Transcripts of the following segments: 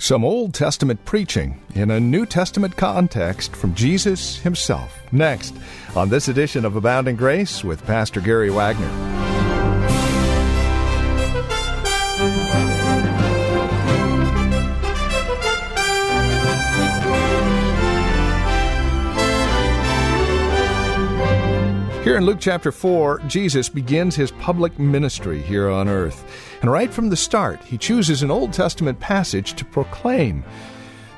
Some Old Testament preaching in a New Testament context from Jesus himself. Next, on this edition of Abounding Grace with Pastor Gary Wagner. Here in Luke chapter 4, Jesus begins his public ministry here on earth. And right from the start, he chooses an Old Testament passage to proclaim.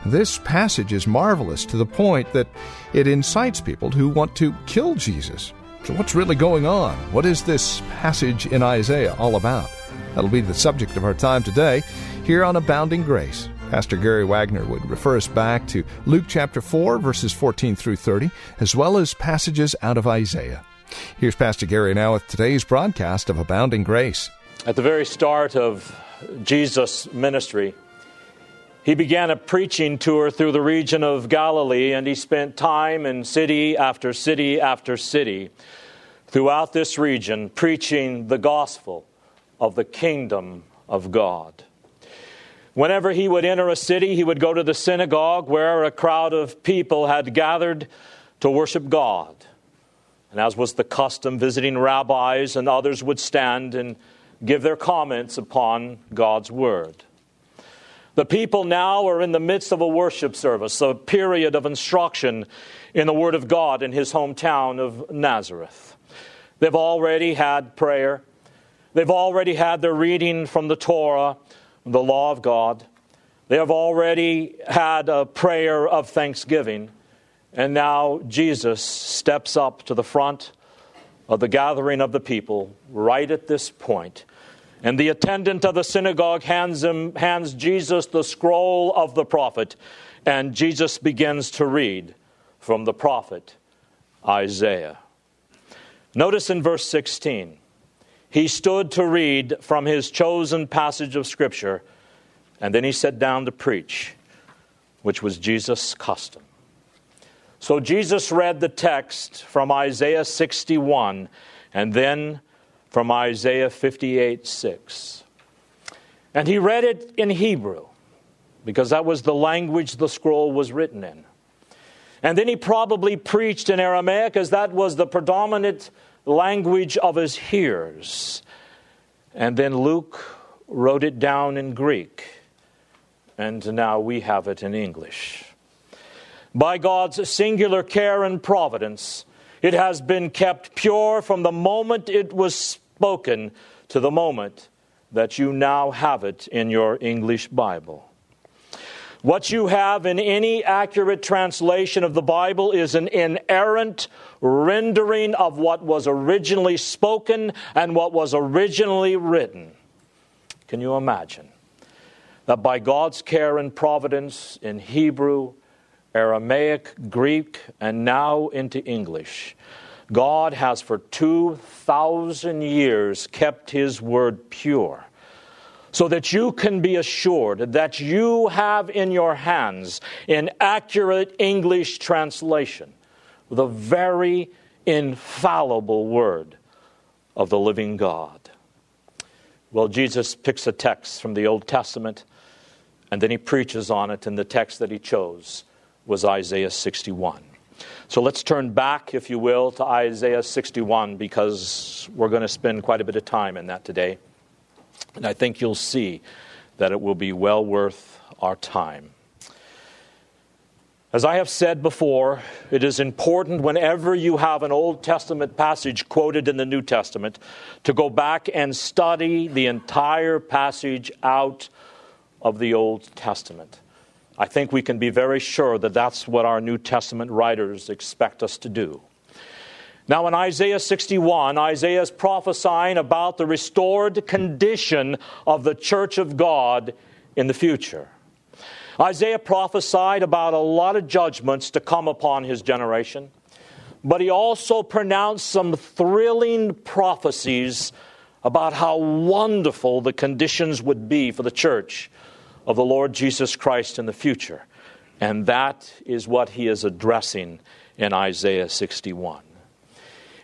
This passage is marvelous to the point that it incites people who want to kill Jesus. So, what's really going on? What is this passage in Isaiah all about? That'll be the subject of our time today here on Abounding Grace. Pastor Gary Wagner would refer us back to Luke chapter 4, verses 14 through 30, as well as passages out of Isaiah. Here's Pastor Gary now with today's broadcast of Abounding Grace. At the very start of Jesus' ministry, he began a preaching tour through the region of Galilee, and he spent time in city after city after city throughout this region preaching the gospel of the kingdom of God. Whenever he would enter a city, he would go to the synagogue where a crowd of people had gathered to worship God. And as was the custom, visiting rabbis and others would stand and give their comments upon God's word. The people now are in the midst of a worship service, a period of instruction in the Word of God in his hometown of Nazareth. They've already had prayer, they've already had their reading from the Torah, the law of God, they have already had a prayer of thanksgiving. And now Jesus steps up to the front of the gathering of the people right at this point. And the attendant of the synagogue hands, him, hands Jesus the scroll of the prophet, and Jesus begins to read from the prophet Isaiah. Notice in verse 16, he stood to read from his chosen passage of Scripture, and then he sat down to preach, which was Jesus' custom. So Jesus read the text from Isaiah 61 and then from Isaiah 58 6. And he read it in Hebrew because that was the language the scroll was written in. And then he probably preached in Aramaic as that was the predominant language of his hearers. And then Luke wrote it down in Greek. And now we have it in English. By God's singular care and providence, it has been kept pure from the moment it was spoken to the moment that you now have it in your English Bible. What you have in any accurate translation of the Bible is an inerrant rendering of what was originally spoken and what was originally written. Can you imagine that by God's care and providence in Hebrew, Aramaic, Greek, and now into English. God has for 2,000 years kept His word pure so that you can be assured that you have in your hands an accurate English translation, the very infallible word of the living God. Well, Jesus picks a text from the Old Testament and then he preaches on it in the text that he chose was Isaiah 61. So let's turn back, if you will, to Isaiah 61 because we're going to spend quite a bit of time in that today. And I think you'll see that it will be well worth our time. As I have said before, it is important whenever you have an Old Testament passage quoted in the New Testament to go back and study the entire passage out of the Old Testament. I think we can be very sure that that's what our New Testament writers expect us to do. Now, in Isaiah 61, Isaiah is prophesying about the restored condition of the church of God in the future. Isaiah prophesied about a lot of judgments to come upon his generation, but he also pronounced some thrilling prophecies about how wonderful the conditions would be for the church of the Lord Jesus Christ in the future. And that is what he is addressing in Isaiah 61.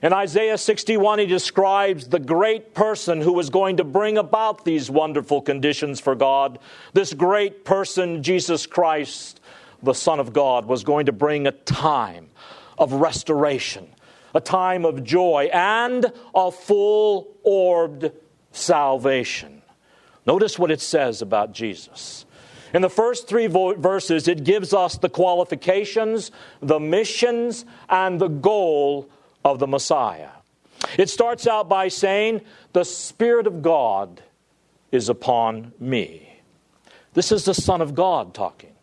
In Isaiah 61, he describes the great person who was going to bring about these wonderful conditions for God. This great person, Jesus Christ, the Son of God, was going to bring a time of restoration, a time of joy, and a full orbed salvation. Notice what it says about Jesus. In the first three vo- verses, it gives us the qualifications, the missions, and the goal of the Messiah. It starts out by saying, The Spirit of God is upon me. This is the Son of God talking.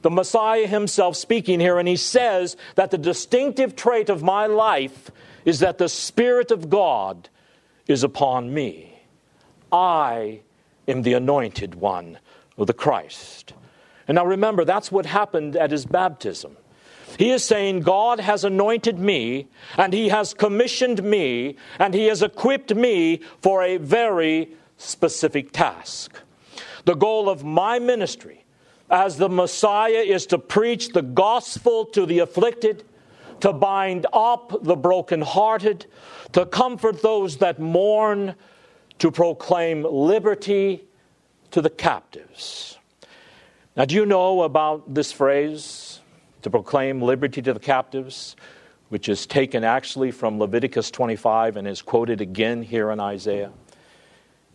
The Messiah himself speaking here, and he says that the distinctive trait of my life is that the Spirit of God is upon me. I am the anointed one of the Christ. And now remember, that's what happened at his baptism. He is saying, God has anointed me, and He has commissioned me, and He has equipped me for a very specific task. The goal of my ministry as the Messiah is to preach the gospel to the afflicted, to bind up the brokenhearted, to comfort those that mourn, to proclaim liberty to the captives. Now, do you know about this phrase? to proclaim liberty to the captives, which is taken actually from Leviticus 25 and is quoted again here in Isaiah,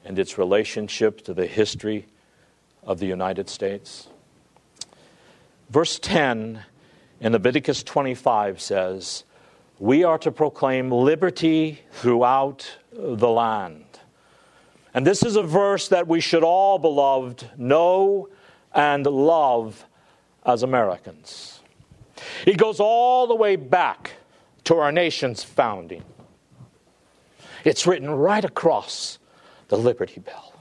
and its relationship to the history of the United States. Verse 10 in Leviticus 25 says, We are to proclaim liberty throughout the land. And this is a verse that we should all, beloved, know and love as Americans. It goes all the way back to our nation's founding. It's written right across the Liberty Bell.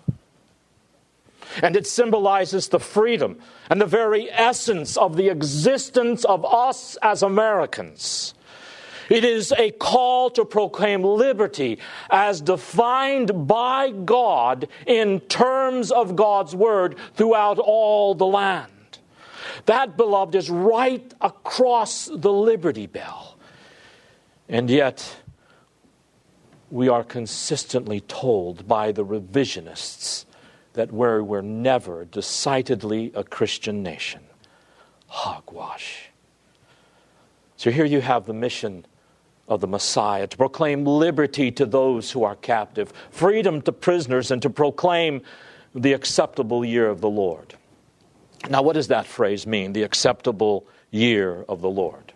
And it symbolizes the freedom and the very essence of the existence of us as Americans. It is a call to proclaim liberty as defined by God in terms of God's Word throughout all the land. That, beloved, is right across the Liberty Bell. And yet, we are consistently told by the revisionists that we're, we're never decidedly a Christian nation. Hogwash. So here you have the mission of the Messiah to proclaim liberty to those who are captive, freedom to prisoners, and to proclaim the acceptable year of the Lord. Now, what does that phrase mean, the acceptable year of the Lord?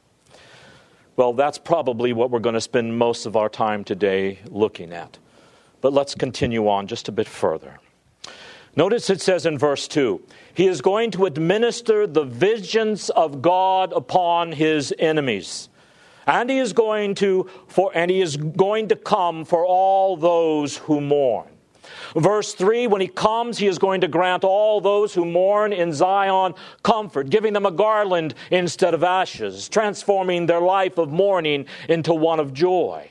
Well, that's probably what we're going to spend most of our time today looking at. But let's continue on just a bit further. Notice it says in verse 2 He is going to administer the vengeance of God upon his enemies. And he is going to for and he is going to come for all those who mourn. Verse 3 When he comes, he is going to grant all those who mourn in Zion comfort, giving them a garland instead of ashes, transforming their life of mourning into one of joy.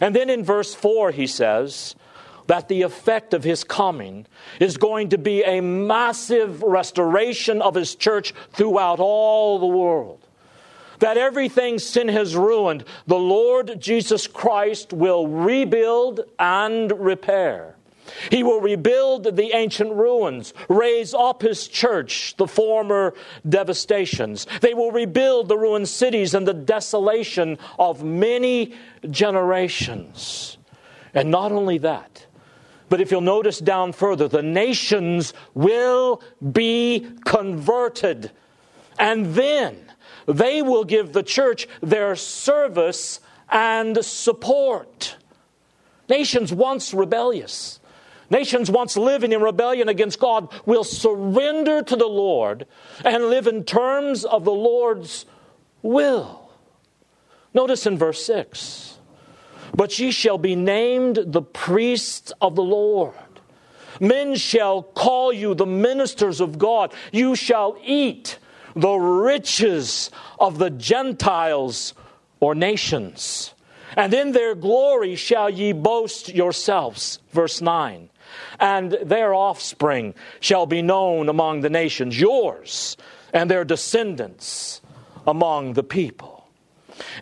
And then in verse 4, he says, that the effect of his coming is going to be a massive restoration of his church throughout all the world. That everything sin has ruined, the Lord Jesus Christ will rebuild and repair. He will rebuild the ancient ruins, raise up his church, the former devastations. They will rebuild the ruined cities and the desolation of many generations. And not only that, but if you'll notice down further, the nations will be converted. And then they will give the church their service and support. Nations once rebellious Nations once living in rebellion against God will surrender to the Lord and live in terms of the Lord's will. Notice in verse 6 But ye shall be named the priests of the Lord. Men shall call you the ministers of God. You shall eat the riches of the Gentiles or nations. And in their glory shall ye boast yourselves. Verse 9. And their offspring shall be known among the nations, yours and their descendants among the people.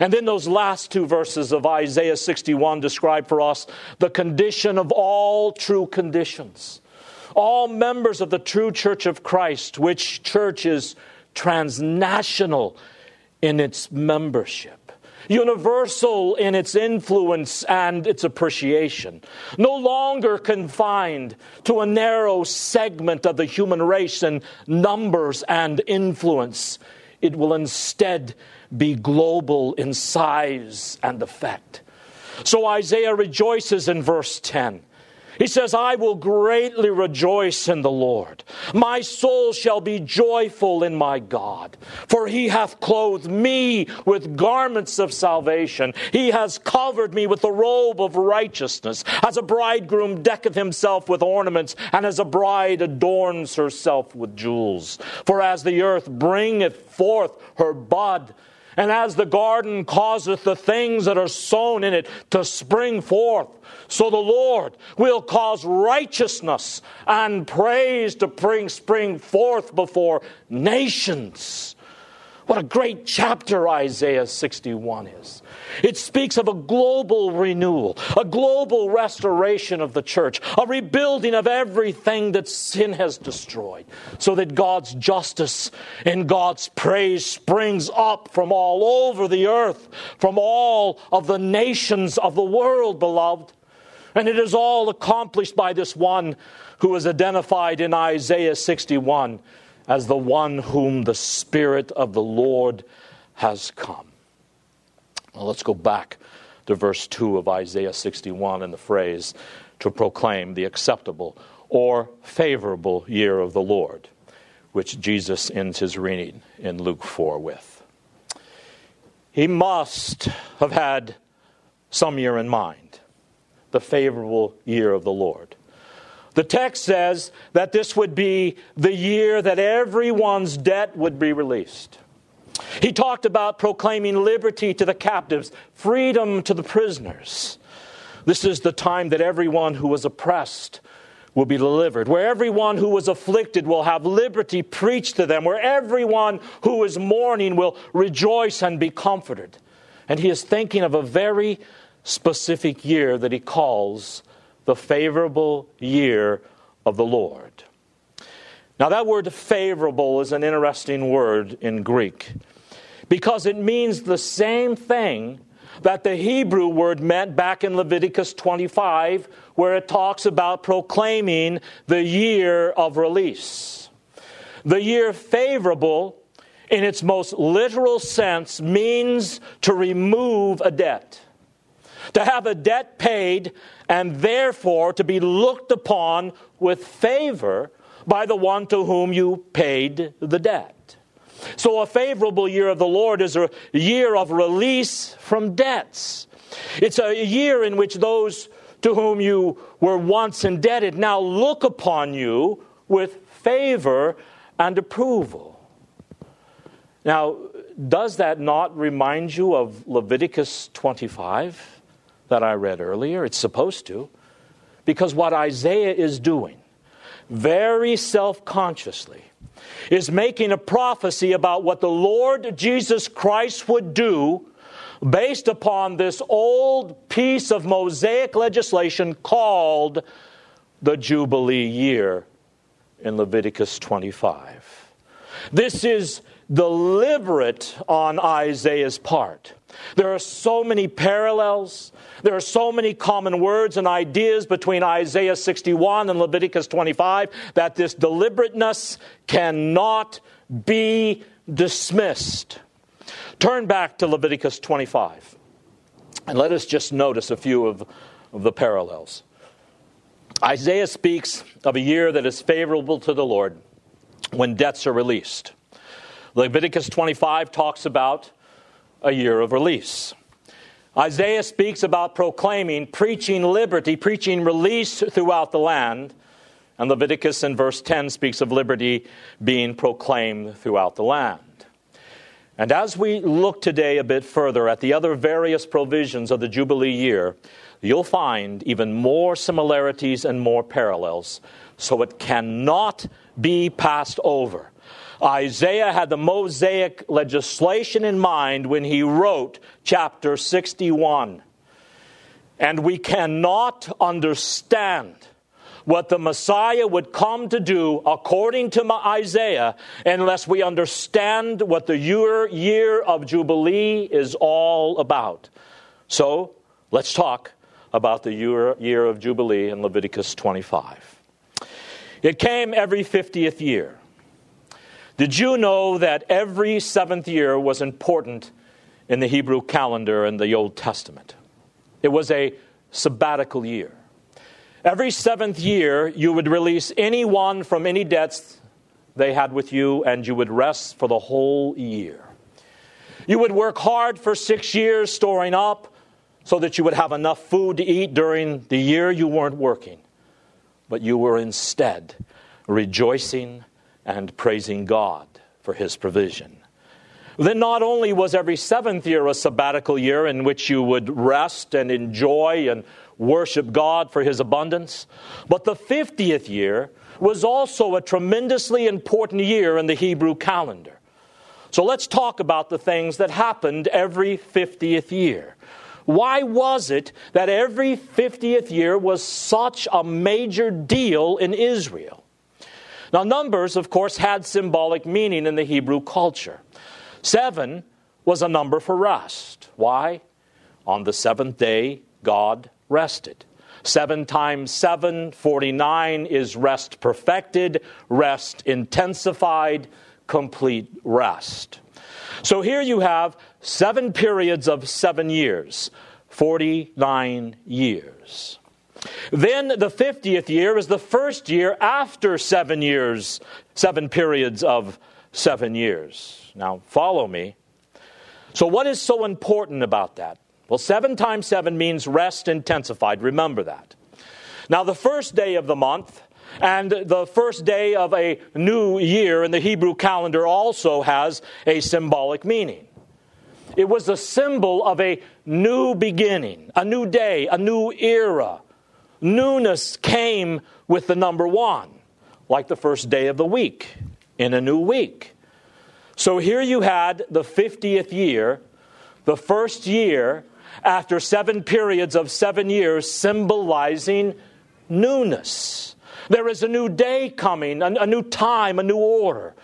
And then those last two verses of Isaiah 61 describe for us the condition of all true conditions. All members of the true church of Christ, which church is transnational in its membership universal in its influence and its appreciation, no longer confined to a narrow segment of the human race in numbers and influence. It will instead be global in size and effect. So Isaiah rejoices in verse 10 he says, I will greatly rejoice in the Lord. My soul shall be joyful in my God, for he hath clothed me with garments of salvation. He has covered me with the robe of righteousness, as a bridegroom decketh himself with ornaments, and as a bride adorns herself with jewels. For as the earth bringeth forth her bud, and as the garden causeth the things that are sown in it to spring forth, so the Lord will cause righteousness and praise to spring forth before nations. What a great chapter Isaiah 61 is. It speaks of a global renewal, a global restoration of the church, a rebuilding of everything that sin has destroyed, so that God's justice and God's praise springs up from all over the earth, from all of the nations of the world, beloved. And it is all accomplished by this one who is identified in Isaiah 61 as the one whom the Spirit of the Lord has come. Well, let's go back to verse 2 of Isaiah 61 and the phrase to proclaim the acceptable or favorable year of the Lord, which Jesus ends his reading in Luke 4 with. He must have had some year in mind, the favorable year of the Lord. The text says that this would be the year that everyone's debt would be released. He talked about proclaiming liberty to the captives, freedom to the prisoners. This is the time that everyone who was oppressed will be delivered, where everyone who was afflicted will have liberty preached to them, where everyone who is mourning will rejoice and be comforted. And he is thinking of a very specific year that he calls the favorable year of the Lord. Now, that word favorable is an interesting word in Greek because it means the same thing that the Hebrew word meant back in Leviticus 25, where it talks about proclaiming the year of release. The year favorable, in its most literal sense, means to remove a debt to have a debt paid and therefore to be looked upon with favor by the one to whom you paid the debt. So, a favorable year of the Lord is a year of release from debts. It's a year in which those to whom you were once indebted now look upon you with favor and approval. Now, does that not remind you of Leviticus 25? That I read earlier. It's supposed to. Because what Isaiah is doing, very self consciously, is making a prophecy about what the Lord Jesus Christ would do based upon this old piece of Mosaic legislation called the Jubilee year in Leviticus 25. This is deliberate on Isaiah's part. There are so many parallels. There are so many common words and ideas between Isaiah 61 and Leviticus 25 that this deliberateness cannot be dismissed. Turn back to Leviticus 25 and let us just notice a few of, of the parallels. Isaiah speaks of a year that is favorable to the Lord when debts are released. Leviticus 25 talks about a year of release. Isaiah speaks about proclaiming, preaching liberty, preaching release throughout the land. And Leviticus in verse 10 speaks of liberty being proclaimed throughout the land. And as we look today a bit further at the other various provisions of the Jubilee year, you'll find even more similarities and more parallels. So it cannot be passed over. Isaiah had the Mosaic legislation in mind when he wrote chapter 61. And we cannot understand what the Messiah would come to do according to Isaiah unless we understand what the year, of Jubilee is all about. So let's talk about the year of Jubilee in Leviticus 25. It came every 50th year. Did you know that every seventh year was important in the Hebrew calendar in the Old Testament? It was a sabbatical year. Every seventh year, you would release anyone from any debts they had with you, and you would rest for the whole year. You would work hard for six years, storing up so that you would have enough food to eat during the year you weren't working. But you were instead rejoicing and praising God for His provision. Then, not only was every seventh year a sabbatical year in which you would rest and enjoy and worship God for his abundance. But the 50th year was also a tremendously important year in the Hebrew calendar. So let's talk about the things that happened every 50th year. Why was it that every 50th year was such a major deal in Israel? Now, numbers, of course, had symbolic meaning in the Hebrew culture. Seven was a number for rest. Why? On the seventh day, God rested. Seven times seven, 49 is rest perfected, rest intensified, complete rest. So here you have seven periods of seven years, 49 years. Then the 50th year is the first year after seven years, seven periods of seven years. Now, follow me. So, what is so important about that? Well, seven times seven means rest intensified. Remember that. Now, the first day of the month and the first day of a new year in the Hebrew calendar also has a symbolic meaning. It was a symbol of a new beginning, a new day, a new era. Newness came with the number one, like the first day of the week in a new week. So here you had the 50th year, the first year after seven periods of seven years, symbolizing newness. There is a new day coming, a, new time, a new order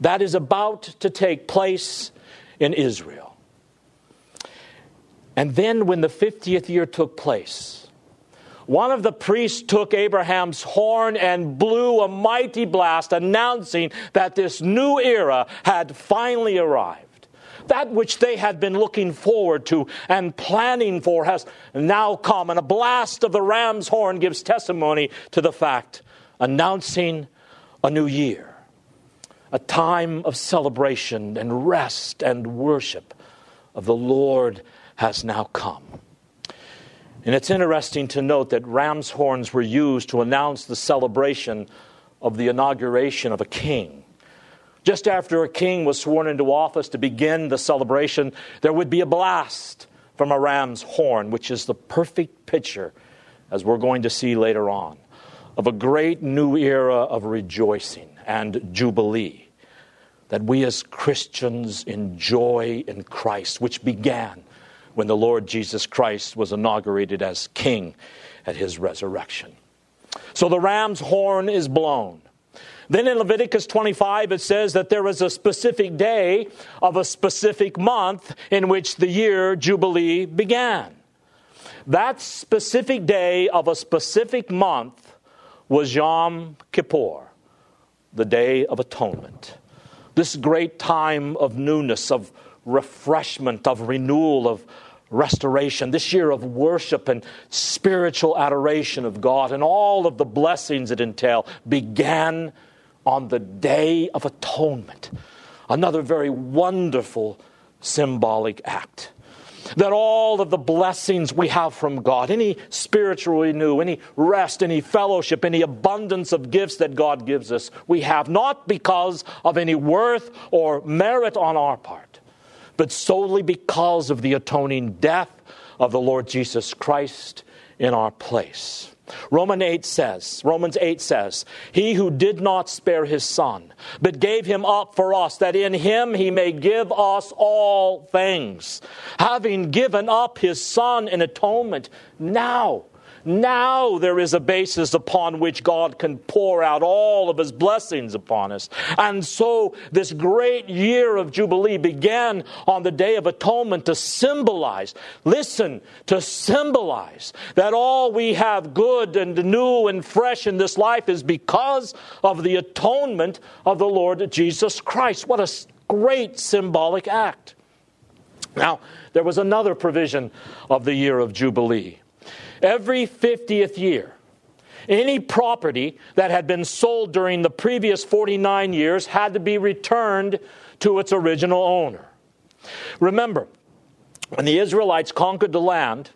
that is about to take place in Israel. And then, when the 50th year took place, one of the priests took a ram's horn and blew a mighty blast, announcing that this new era had finally arrived. That which they had been looking forward to and planning for has now come, and a blast of the ram's horn gives testimony to the fact, announcing a new year, a time of celebration and rest and worship of the Lord has now come. And it's interesting to note that ram's horns were used to announce the celebration of the inauguration of a king. Just after a king was sworn into office to begin the celebration, there would be a blast from a ram's horn, which is the perfect picture, as we're going to see later on, of a great new era of rejoicing and jubilee that we as Christians enjoy in Christ, which began when the Lord Jesus Christ was inaugurated as king at his resurrection. So the ram's horn is blown. Then in Leviticus 25, it says that there is a specific day of a specific month in which the year Jubilee began. That specific day of a specific month was Yom Kippur, the Day of Atonement. This great time of newness, of refreshment, of renewal, of restoration, this year of worship and spiritual adoration of God and all of the blessings it entail began on the Day of Atonement. Another very wonderful symbolic act. that all of the blessings we have from God, any spiritual renew, any rest, any fellowship, any abundance of gifts that God gives us, we have not because of any worth or merit on our part, but solely because of the atoning death of the Lord Jesus Christ in our place. Roman 8 says, Romans 8 says, He who did not spare his son, but gave him up for us, that in him he may give us all things. Having given up his son in atonement, now now there is a basis upon which God can pour out all of his blessings upon us. And so this great year of Jubilee began on the Day of Atonement to symbolize, listen, to symbolize that all we have good and new and fresh in this life is because of the atonement of the Lord Jesus Christ. What a great symbolic act. Now, there was another provision of the year of Jubilee. Every 50th year, any property that had been sold during the previous 49 years had to be returned to its original owner. Remember, when the Israelites conquered the land,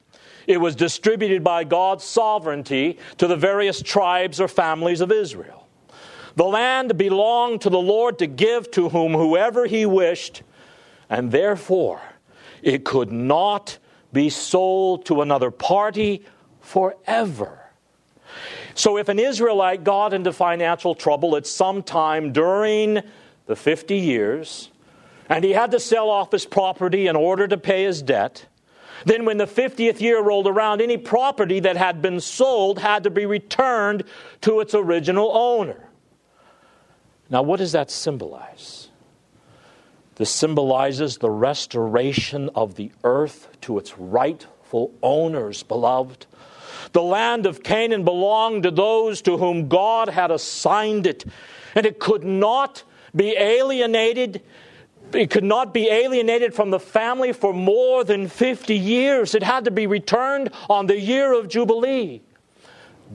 it was distributed by God's sovereignty to the various tribes or families of Israel. The land belonged to the Lord to give to whom whoever he wished, and therefore it could not be sold to another party forever. So if an Israelite got into financial trouble at some time during the 50 years, and he had to sell off his property in order to pay his debt, then when the 50th year rolled around, any property that had been sold had to be returned to its original owner. Now, what does that symbolize? This symbolizes the restoration of the earth to its rightful owners, beloved. The land of Canaan belonged to those to whom God had assigned it, and it could not be alienated. It could not be alienated from the family for more than 50 years. It had to be returned on the year of Jubilee.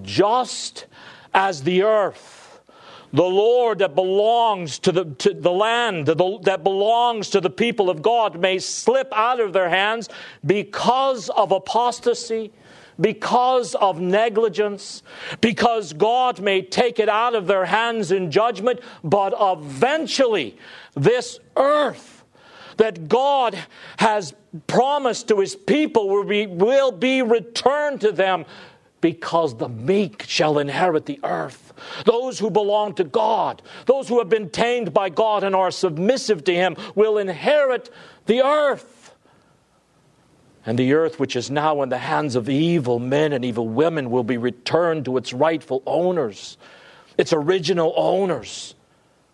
Just as the earth, the Lord that belongs to the, to the land the, that belongs to the people of God may slip out of their hands because of apostasy because of negligence, because God may take it out of their hands in judgment, but eventually this earth that God has promised to his people will be, will be returned to them because the meek shall inherit the earth. Those who belong to God, those who have been tamed by God and are submissive to him, will inherit the earth. And the earth, which is now in the hands of evil men and evil women, will be returned to its rightful owners, its original owners,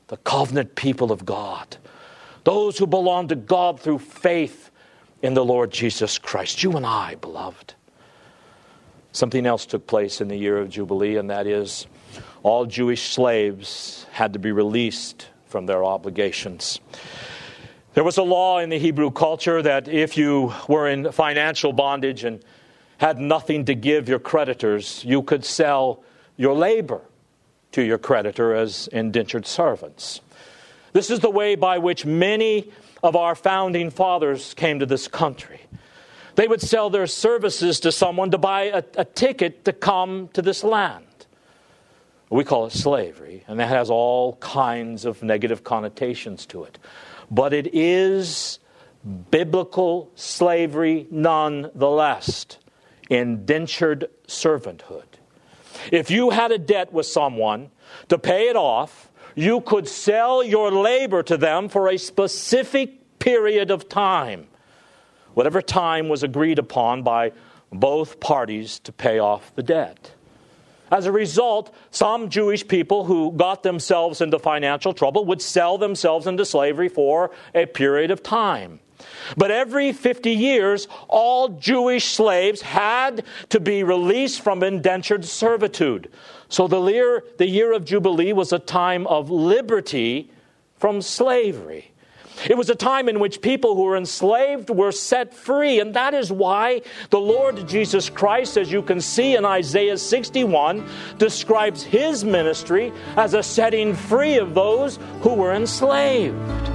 the covenant people of God, those who belong to God through faith in the Lord Jesus Christ. You and I, beloved. Something else took place in the year of Jubilee, and that is all Jewish slaves had to be released from their obligations. There was a law in the Hebrew culture that if you were in financial bondage and had nothing to give your creditors, you could sell your labor to your creditor as indentured servants. This is the way by which many of our founding fathers came to this country. They would sell their services to someone to buy a, a ticket to come to this land. We call it slavery, and that has all kinds of negative connotations to it but it is biblical slavery nonetheless, indentured servanthood. If you had a debt with someone, to pay it off, you could sell your labor to them for a specific period of time, whatever time was agreed upon by both parties to pay off the debt. As a result, some Jewish people who got themselves into financial trouble would sell themselves into slavery for a period of time. But every 50 years, all Jewish slaves had to be released from indentured servitude. So the year, the year of Jubilee was a time of liberty from slavery. It was a time in which people who were enslaved were set free, and that is why the Lord Jesus Christ, as you can see in Isaiah 61, describes his ministry as a setting free of those who were enslaved.